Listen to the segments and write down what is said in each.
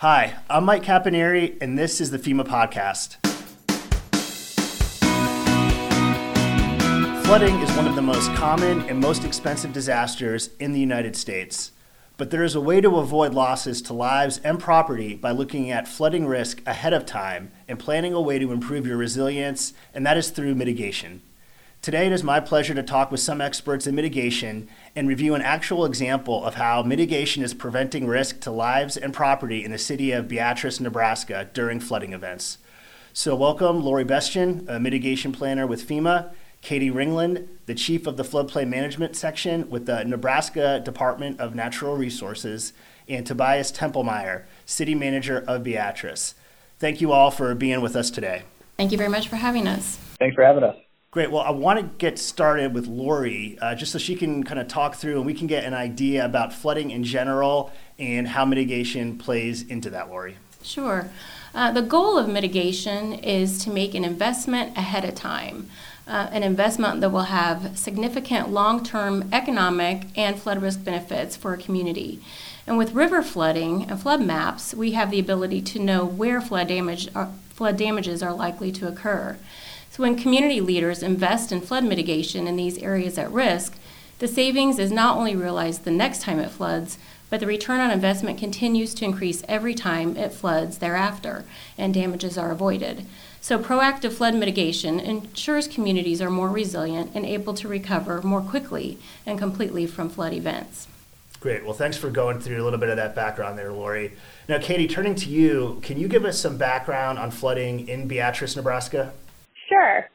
Hi, I'm Mike Caponeri, and this is the FEMA podcast. Flooding is one of the most common and most expensive disasters in the United States. But there is a way to avoid losses to lives and property by looking at flooding risk ahead of time and planning a way to improve your resilience, and that is through mitigation. Today, it is my pleasure to talk with some experts in mitigation and review an actual example of how mitigation is preventing risk to lives and property in the city of Beatrice, Nebraska during flooding events. So, welcome Lori Bestian, a mitigation planner with FEMA, Katie Ringland, the chief of the floodplain management section with the Nebraska Department of Natural Resources, and Tobias Tempelmeyer, city manager of Beatrice. Thank you all for being with us today. Thank you very much for having us. Thanks for having us. Great. Well, I want to get started with Lori, uh, just so she can kind of talk through and we can get an idea about flooding in general and how mitigation plays into that, Lori. Sure. Uh, the goal of mitigation is to make an investment ahead of time, uh, an investment that will have significant long term economic and flood risk benefits for a community. And with river flooding and flood maps, we have the ability to know where flood, damage are, flood damages are likely to occur. So when community leaders invest in flood mitigation in these areas at risk, the savings is not only realized the next time it floods, but the return on investment continues to increase every time it floods thereafter and damages are avoided. So, proactive flood mitigation ensures communities are more resilient and able to recover more quickly and completely from flood events. Great. Well, thanks for going through a little bit of that background there, Lori. Now, Katie, turning to you, can you give us some background on flooding in Beatrice, Nebraska? Sure.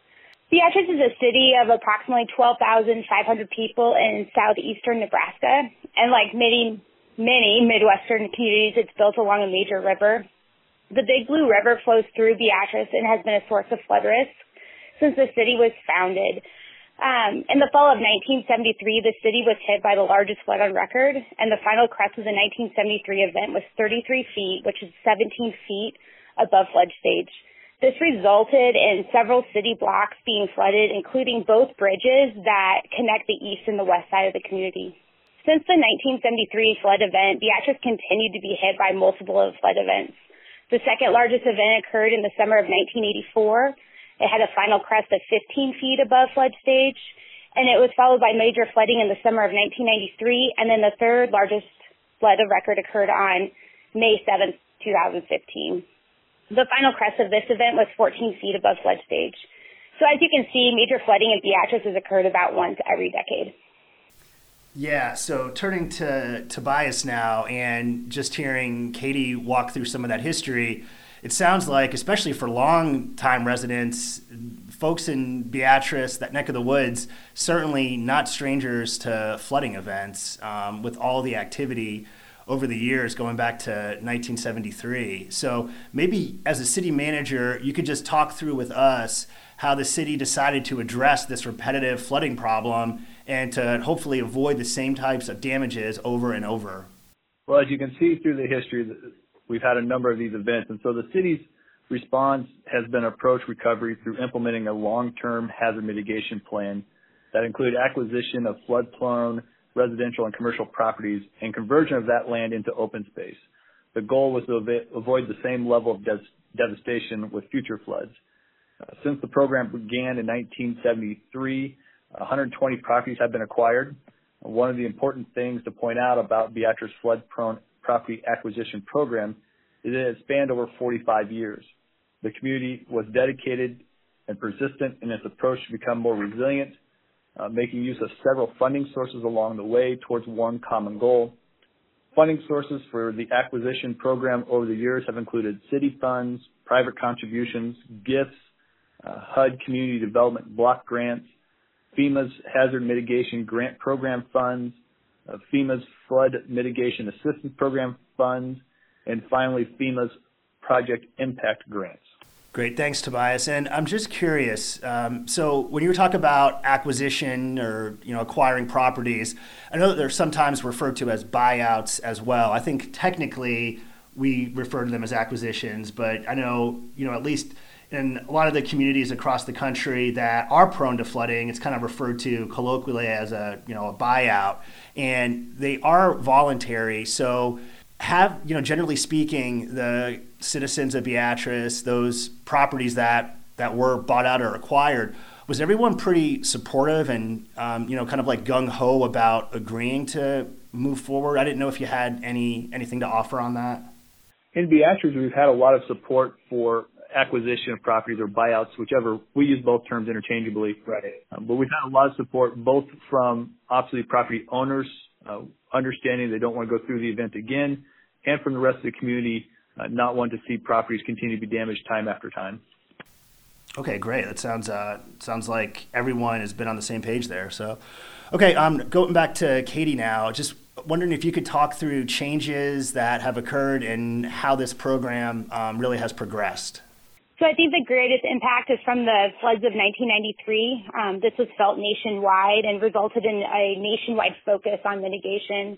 Beatrice is a city of approximately 12,500 people in southeastern Nebraska. And like many, many Midwestern communities, it's built along a major river. The Big Blue River flows through Beatrice and has been a source of flood risk since the city was founded. Um, in the fall of 1973, the city was hit by the largest flood on record, and the final crest of the 1973 event was 33 feet, which is 17 feet above flood stage. This resulted in several city blocks being flooded, including both bridges that connect the east and the west side of the community. Since the 1973 flood event, Beatrice continued to be hit by multiple flood events. The second largest event occurred in the summer of 1984. It had a final crest of 15 feet above flood stage, and it was followed by major flooding in the summer of 1993, and then the third largest flood of record occurred on May 7, 2015. The final crest of this event was 14 feet above flood stage. So as you can see, major flooding in Beatrice has occurred about once every decade. Yeah, so turning to Tobias now and just hearing Katie walk through some of that history, it sounds like, especially for long-time residents, folks in Beatrice, that neck of the woods, certainly not strangers to flooding events um, with all the activity over the years, going back to 1973. So maybe as a city manager, you could just talk through with us how the city decided to address this repetitive flooding problem and to hopefully avoid the same types of damages over and over. Well, as you can see through the history, we've had a number of these events. And so the city's response has been approach recovery through implementing a long-term hazard mitigation plan that include acquisition of flood-prone residential and commercial properties and conversion of that land into open space. The goal was to avoid the same level of devastation with future floods. Uh, since the program began in 1973, 120 properties have been acquired. One of the important things to point out about Beatrice flood-prone property acquisition program is that it spanned over 45 years. The community was dedicated and persistent in its approach to become more resilient uh, making use of several funding sources along the way towards one common goal. Funding sources for the acquisition program over the years have included city funds, private contributions, gifts, uh, HUD community development block grants, FEMA's hazard mitigation grant program funds, uh, FEMA's flood mitigation assistance program funds, and finally FEMA's project impact grants. Great, thanks, Tobias. And I'm just curious. Um, so, when you talk about acquisition or you know acquiring properties, I know that they're sometimes referred to as buyouts as well. I think technically we refer to them as acquisitions, but I know you know at least in a lot of the communities across the country that are prone to flooding, it's kind of referred to colloquially as a you know a buyout, and they are voluntary. So have, you know, generally speaking, the citizens of Beatrice, those properties that, that were bought out or acquired, was everyone pretty supportive and, um, you know, kind of like gung ho about agreeing to move forward? I didn't know if you had any anything to offer on that. In Beatrice, we've had a lot of support for acquisition of properties or buyouts, whichever we use both terms interchangeably. Right. Um, but we've had a lot of support both from obviously property owners, uh, understanding they don't want to go through the event again, and from the rest of the community, uh, not wanting to see properties continue to be damaged time after time. Okay, great. That sounds uh, sounds like everyone has been on the same page there. So, okay, um, going back to Katie now, just wondering if you could talk through changes that have occurred and how this program um, really has progressed. So I think the greatest impact is from the floods of 1993. Um, this was felt nationwide and resulted in a nationwide focus on mitigation.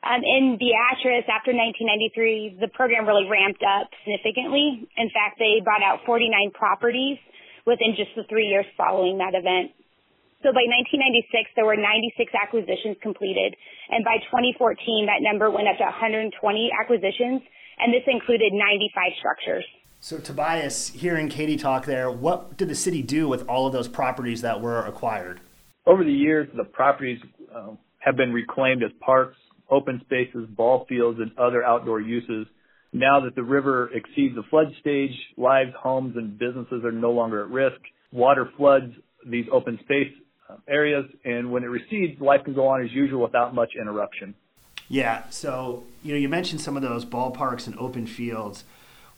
Um, in Beatrice, after 1993, the program really ramped up significantly. In fact, they bought out 49 properties within just the three years following that event. So by 1996, there were 96 acquisitions completed, and by 2014, that number went up to 120 acquisitions, and this included 95 structures. So, Tobias, hearing Katie talk there, what did the city do with all of those properties that were acquired? Over the years, the properties uh, have been reclaimed as parks, open spaces, ball fields, and other outdoor uses. Now that the river exceeds the flood stage, lives, homes, and businesses are no longer at risk. Water floods these open space uh, areas, and when it recedes, life can go on as usual without much interruption. Yeah, so you know, you mentioned some of those ballparks and open fields.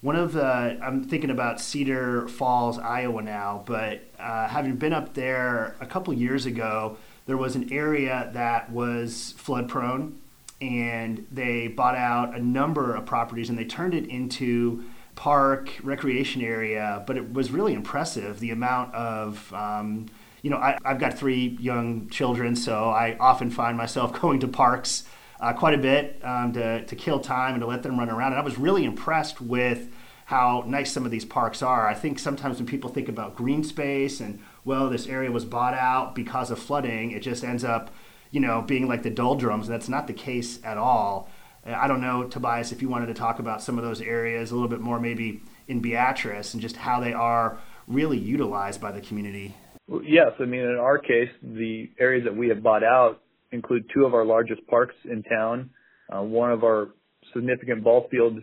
One of the, I'm thinking about Cedar Falls, Iowa now, but uh, having been up there a couple years ago, there was an area that was flood prone, and they bought out a number of properties and they turned it into park recreation area. But it was really impressive the amount of um, you know, I, have got three young children, so I often find myself going to parks uh, quite a bit um, to, to kill time and to let them run around. And I was really impressed with how nice some of these parks are. I think sometimes when people think about green space and, well, this area was bought out because of flooding, it just ends up, you know, being like the doldrums. That's not the case at all. Uh, I don't know, Tobias, if you wanted to talk about some of those areas a little bit more, maybe in Beatrice, and just how they are really utilized by the community. Yes, I mean, in our case, the areas that we have bought out include two of our largest parks in town. Uh, one of our significant ball field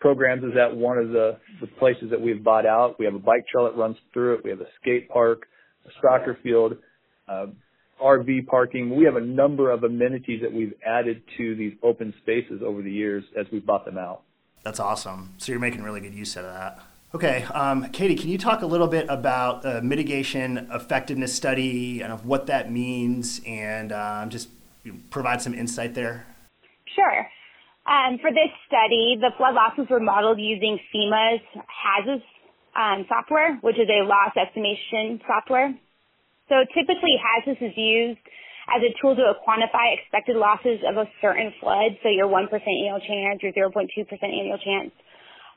programs is at one of the, the places that we've bought out. We have a bike trail that runs through it. We have a skate park, a soccer field, uh, RV parking. We have a number of amenities that we've added to these open spaces over the years as we've bought them out. That's awesome. So you're making really good use out of that. Okay, um, Katie, can you talk a little bit about the mitigation effectiveness study and of what that means, and um, just provide some insight there? Sure. Um, for this study, the flood losses were modeled using FEMA's HAZUS um, software, which is a loss estimation software. So typically, HAZUS is used as a tool to quantify expected losses of a certain flood, so your 1% annual chance, your 0.2% annual chance.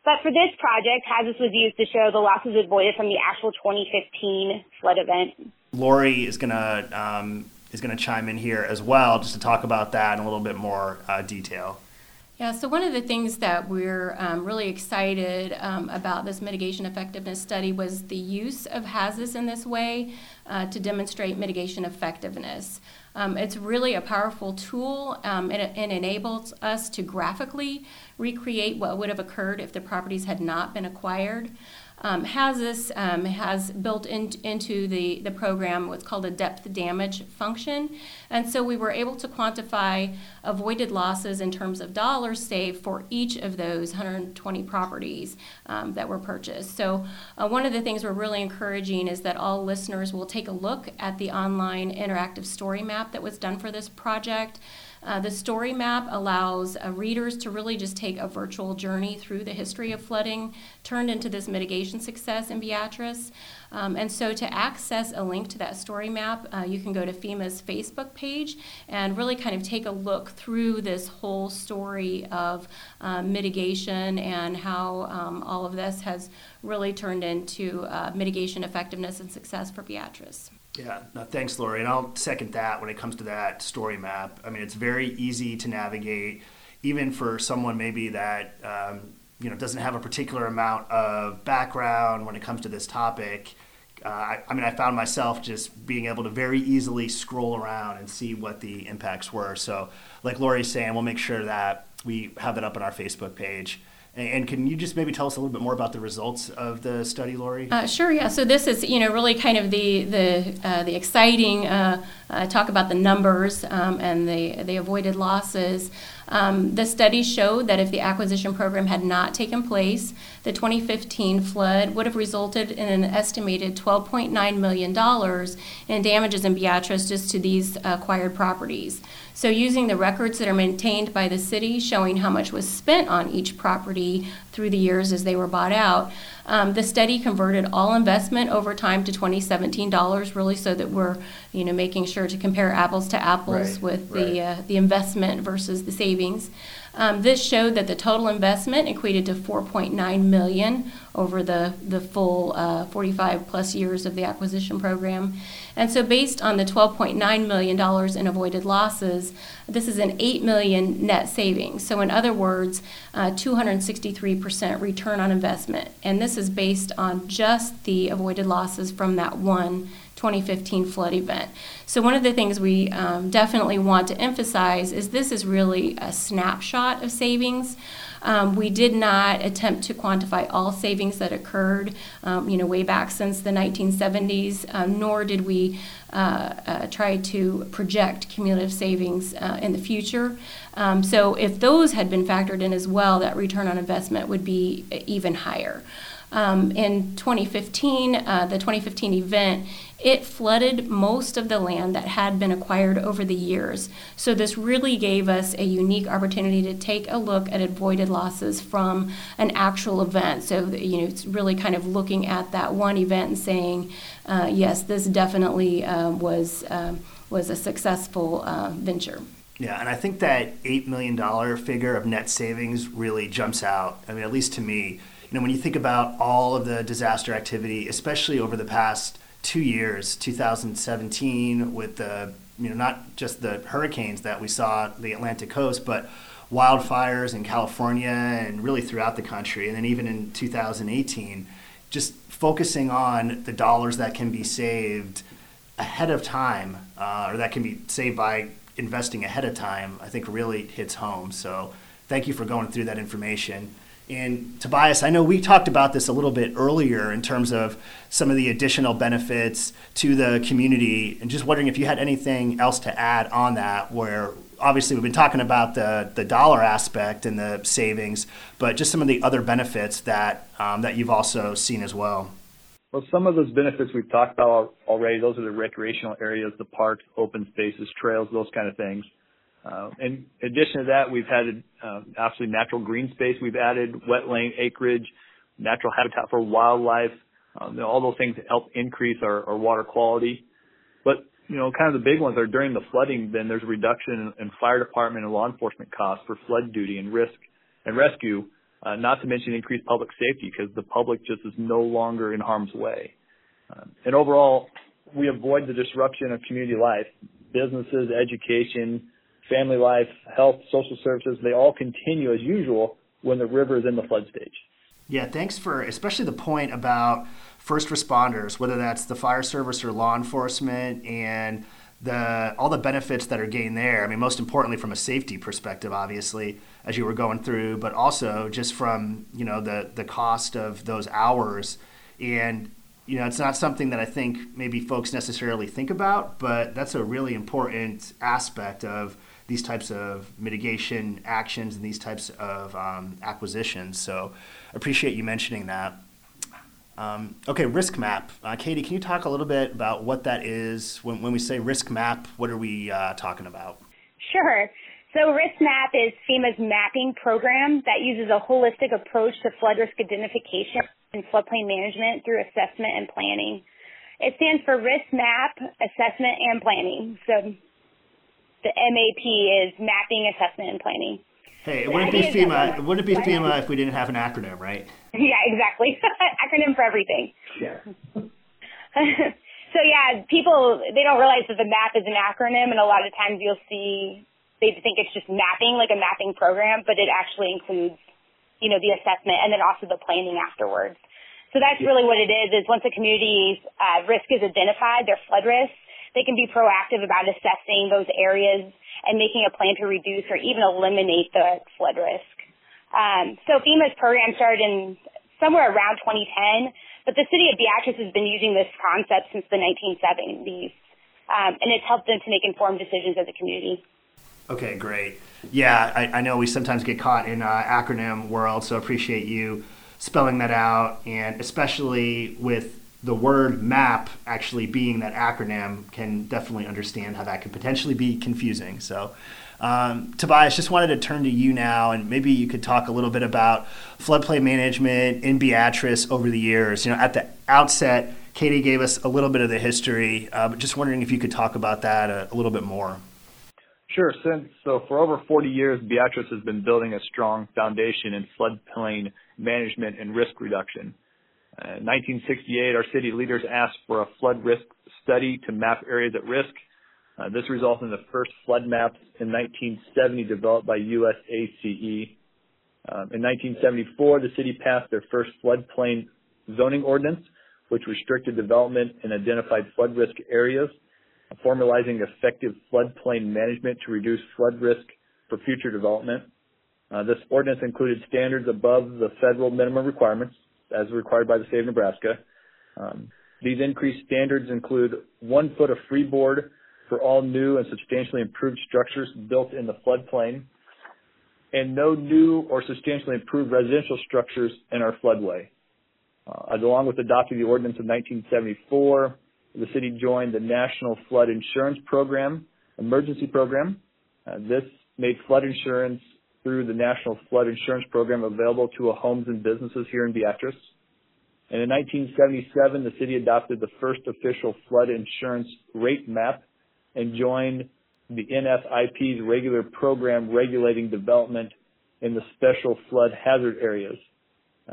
But for this project, HAZUS was used to show the losses avoided from the actual 2015 flood event. Lori is gonna um, is gonna chime in here as well, just to talk about that in a little bit more uh, detail. Yeah, so one of the things that we're um, really excited um, about this mitigation effectiveness study was the use of HAZUS in this way uh, to demonstrate mitigation effectiveness. Um, it's really a powerful tool um, and it, enables us to graphically recreate what would have occurred if the properties had not been acquired um, HAZUS um, has built in, into the, the program what's called a depth damage function. And so we were able to quantify avoided losses in terms of dollars saved for each of those 120 properties um, that were purchased. So uh, one of the things we're really encouraging is that all listeners will take a look at the online interactive story map that was done for this project. Uh, the story map allows uh, readers to really just take a virtual journey through the history of flooding turned into this mitigation success in Beatrice. Um, and so, to access a link to that story map, uh, you can go to FEMA's Facebook page and really kind of take a look through this whole story of uh, mitigation and how um, all of this has really turned into uh, mitigation effectiveness and success for Beatrice. Yeah, no, thanks, Lori. And I'll second that when it comes to that story map. I mean, it's very easy to navigate even for someone maybe that um, you know doesn't have a particular amount of background when it comes to this topic. Uh, I, I, mean, I found myself just being able to very easily scroll around and see what the impacts were. So, like Lori's saying, we'll make sure that we have that up on our Facebook page. And can you just maybe tell us a little bit more about the results of the study, Lori? Uh, sure. Yeah. So this is, you know, really kind of the the uh, the exciting uh, uh talk about the numbers um, and the the avoided losses. Um, the study showed that if the acquisition program had not taken place, the 2015 flood would have resulted in an estimated 12.9 million dollars in damages in Beatrice just to these acquired properties. So, using the records that are maintained by the city showing how much was spent on each property through the years as they were bought out, um, the study converted all investment over time to 2017 dollars, really, so that we're, you know, making sure to compare apples to apples right, with right. the uh, the investment versus the savings. Um, this showed that the total investment equated to 4.9 million over the the full uh, 45 plus years of the acquisition program. And so, based on the $12.9 million in avoided losses, this is an 8 million net savings. So, in other words, uh, 263% return on investment. And this is based on just the avoided losses from that one 2015 flood event. So, one of the things we um, definitely want to emphasize is this is really a snapshot of savings. Um, we did not attempt to quantify all savings that occurred, um, you know, way back since the 1970s, um, nor did we uh, uh, try to project cumulative savings uh, in the future. Um, so, if those had been factored in as well, that return on investment would be even higher. Um, in 2015, uh, the 2015 event, it flooded most of the land that had been acquired over the years. So, this really gave us a unique opportunity to take a look at avoided losses from an actual event. So, you know, it's really kind of looking at that one event and saying, uh, yes, this definitely uh, was, um, was a successful uh, venture. Yeah, and I think that $8 million figure of net savings really jumps out. I mean, at least to me you know, when you think about all of the disaster activity, especially over the past two years, 2017, with the, you know, not just the hurricanes that we saw the Atlantic coast, but wildfires in California and really throughout the country. And then even in 2018, just focusing on the dollars that can be saved ahead of time, uh, or that can be saved by investing ahead of time, I think really hits home. So thank you for going through that information. And Tobias, I know we talked about this a little bit earlier in terms of some of the additional benefits to the community, and just wondering if you had anything else to add on that. Where obviously we've been talking about the the dollar aspect and the savings, but just some of the other benefits that um, that you've also seen as well. Well, some of those benefits we've talked about already. Those are the recreational areas, the parks, open spaces, trails, those kind of things. Uh, in addition to that, we've had uh, absolutely natural green space. We've added wetland acreage, natural habitat for wildlife, um, all those things help increase our, our water quality. But you know, kind of the big ones are during the flooding. Then there's a reduction in, in fire department and law enforcement costs for flood duty and risk and rescue. Uh, not to mention increased public safety because the public just is no longer in harm's way. Uh, and overall, we avoid the disruption of community life, businesses, education, family life, health, social services, they all continue as usual when the river is in the flood stage. Yeah, thanks for especially the point about first responders, whether that's the fire service or law enforcement and the all the benefits that are gained there. I mean, most importantly from a safety perspective, obviously, as you were going through, but also just from, you know, the the cost of those hours and you know, it's not something that I think maybe folks necessarily think about, but that's a really important aspect of these types of mitigation actions and these types of um, acquisitions. So appreciate you mentioning that. Um, okay, risk map. Uh, Katie, can you talk a little bit about what that is? When, when we say risk map, what are we uh, talking about? Sure. So Risk Map is FEMA's mapping program that uses a holistic approach to flood risk identification and floodplain management through assessment and planning. It stands for Risk Map, Assessment and Planning. So the MAP is mapping, assessment, and planning. Hey, it wouldn't be FEMA. It wouldn't be FEMA if we didn't have an acronym, right? Yeah, exactly. acronym for everything. Yeah. so yeah, people they don't realize that the MAP is an acronym, and a lot of times you'll see they think it's just mapping, like a mapping program, but it actually includes, you know, the assessment and then also the planning afterwards. So that's really what it is, is once a community's uh, risk is identified, their flood risk, they can be proactive about assessing those areas and making a plan to reduce or even eliminate the flood risk. Um, so FEMA's program started in somewhere around 2010, but the city of Beatrice has been using this concept since the 1970s, um, and it's helped them to make informed decisions as a community. Okay, great. Yeah, I, I know we sometimes get caught in uh, acronym world, so I appreciate you spelling that out, and especially with the word map actually being that acronym can definitely understand how that could potentially be confusing. So, um, Tobias, just wanted to turn to you now, and maybe you could talk a little bit about floodplain management in Beatrice over the years. You know, at the outset, Katie gave us a little bit of the history, uh, but just wondering if you could talk about that a, a little bit more. Sure. Since so for over 40 years, Beatrice has been building a strong foundation in floodplain management and risk reduction. Uh, in 1968, our city leaders asked for a flood risk study to map areas at risk. Uh, this resulted in the first flood maps in 1970 developed by USACE. Um, in 1974, the city passed their first floodplain zoning ordinance, which restricted development in identified flood risk areas formalizing effective floodplain management to reduce flood risk for future development. Uh, this ordinance included standards above the federal minimum requirements as required by the state of Nebraska. Um, these increased standards include one foot of freeboard for all new and substantially improved structures built in the floodplain, and no new or substantially improved residential structures in our floodway. Uh, along with adopting the ordinance of 1974, the city joined the National Flood Insurance Program, emergency program. Uh, this made flood insurance through the National Flood Insurance Program available to homes and businesses here in Beatrice. And in 1977, the city adopted the first official flood insurance rate map and joined the NFIP's regular program regulating development in the special flood hazard areas.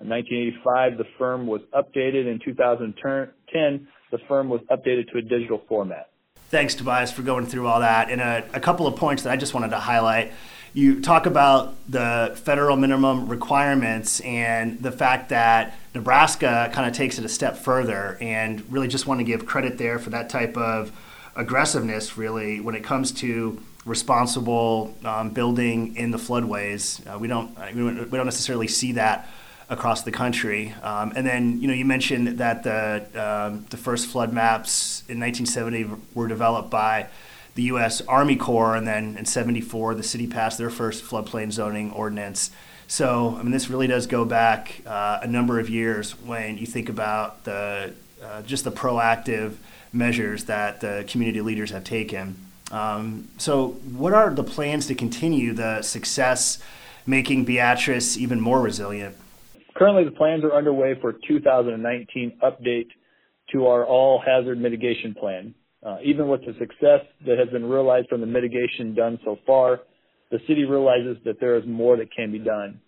In 1985, the FIRM was updated. In 2010, the FIRM was updated to a digital format. Thanks, Tobias, for going through all that. And a, a couple of points that I just wanted to highlight. You talk about the federal minimum requirements and the fact that Nebraska kind of takes it a step further, and really just want to give credit there for that type of aggressiveness, really, when it comes to responsible um, building in the floodways. Uh, we don't we don't necessarily see that across the country. Um, and then, you know, you mentioned that the um, the first flood maps in 1970 were developed by the U.S. Army Corps, and then in '74 the city passed their first floodplain zoning ordinance. So, I mean, this really does go back uh, a number of years when you think about the uh, just the proactive measures that the community leaders have taken. Um, so, what are the plans to continue the success, making Beatrice even more resilient? Currently, the plans are underway for 2019 update to our all hazard mitigation plan. Uh, even with the success that has been realized from the mitigation done so far, the city realizes that there is more that can be done.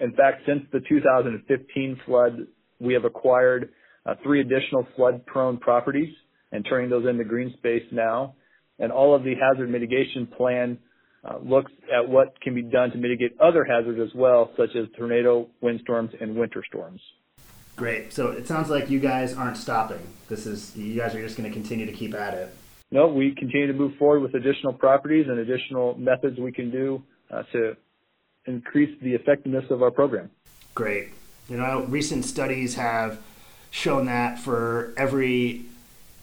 In fact, since the 2015 flood, we have acquired uh, three additional flood prone properties and turning those into green space now. And all of the hazard mitigation plan uh, looks at what can be done to mitigate other hazards as well, such as tornado, windstorms, and winter storms. Great. So it sounds like you guys aren't stopping. This is you guys are just going to continue to keep at it. No, we continue to move forward with additional properties and additional methods we can do uh, to increase the effectiveness of our program. Great. You know, recent studies have shown that for every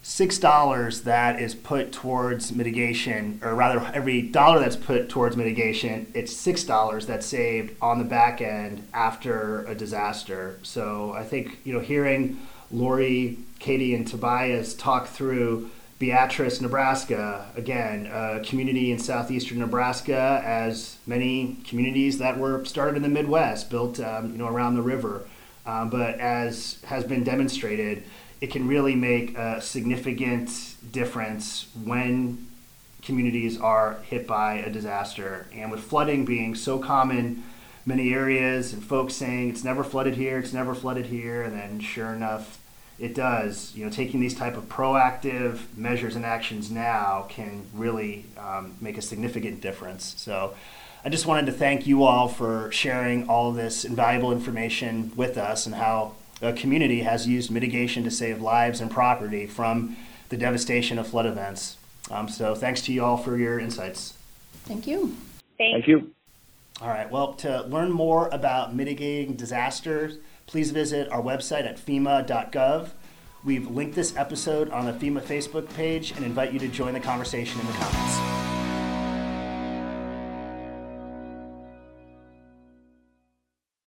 six dollars that is put towards mitigation, or rather, every dollar that's put towards mitigation, it's six dollars that's saved on the back end after a disaster. So I think you know, hearing Lori, Katie, and Tobias talk through Beatrice, Nebraska, again, a community in southeastern Nebraska, as many communities that were started in the Midwest, built um, you know around the river, um, but as has been demonstrated it can really make a significant difference when communities are hit by a disaster. And with flooding being so common, many areas and folks saying it's never flooded here, it's never flooded here, and then sure enough, it does. You know, taking these type of proactive measures and actions now can really um, make a significant difference. So, I just wanted to thank you all for sharing all this invaluable information with us and how the community has used mitigation to save lives and property from the devastation of flood events. Um, so, thanks to you all for your insights. Thank you. Thanks. Thank you. All right. Well, to learn more about mitigating disasters, please visit our website at FEMA.gov. We've linked this episode on the FEMA Facebook page and invite you to join the conversation in the comments.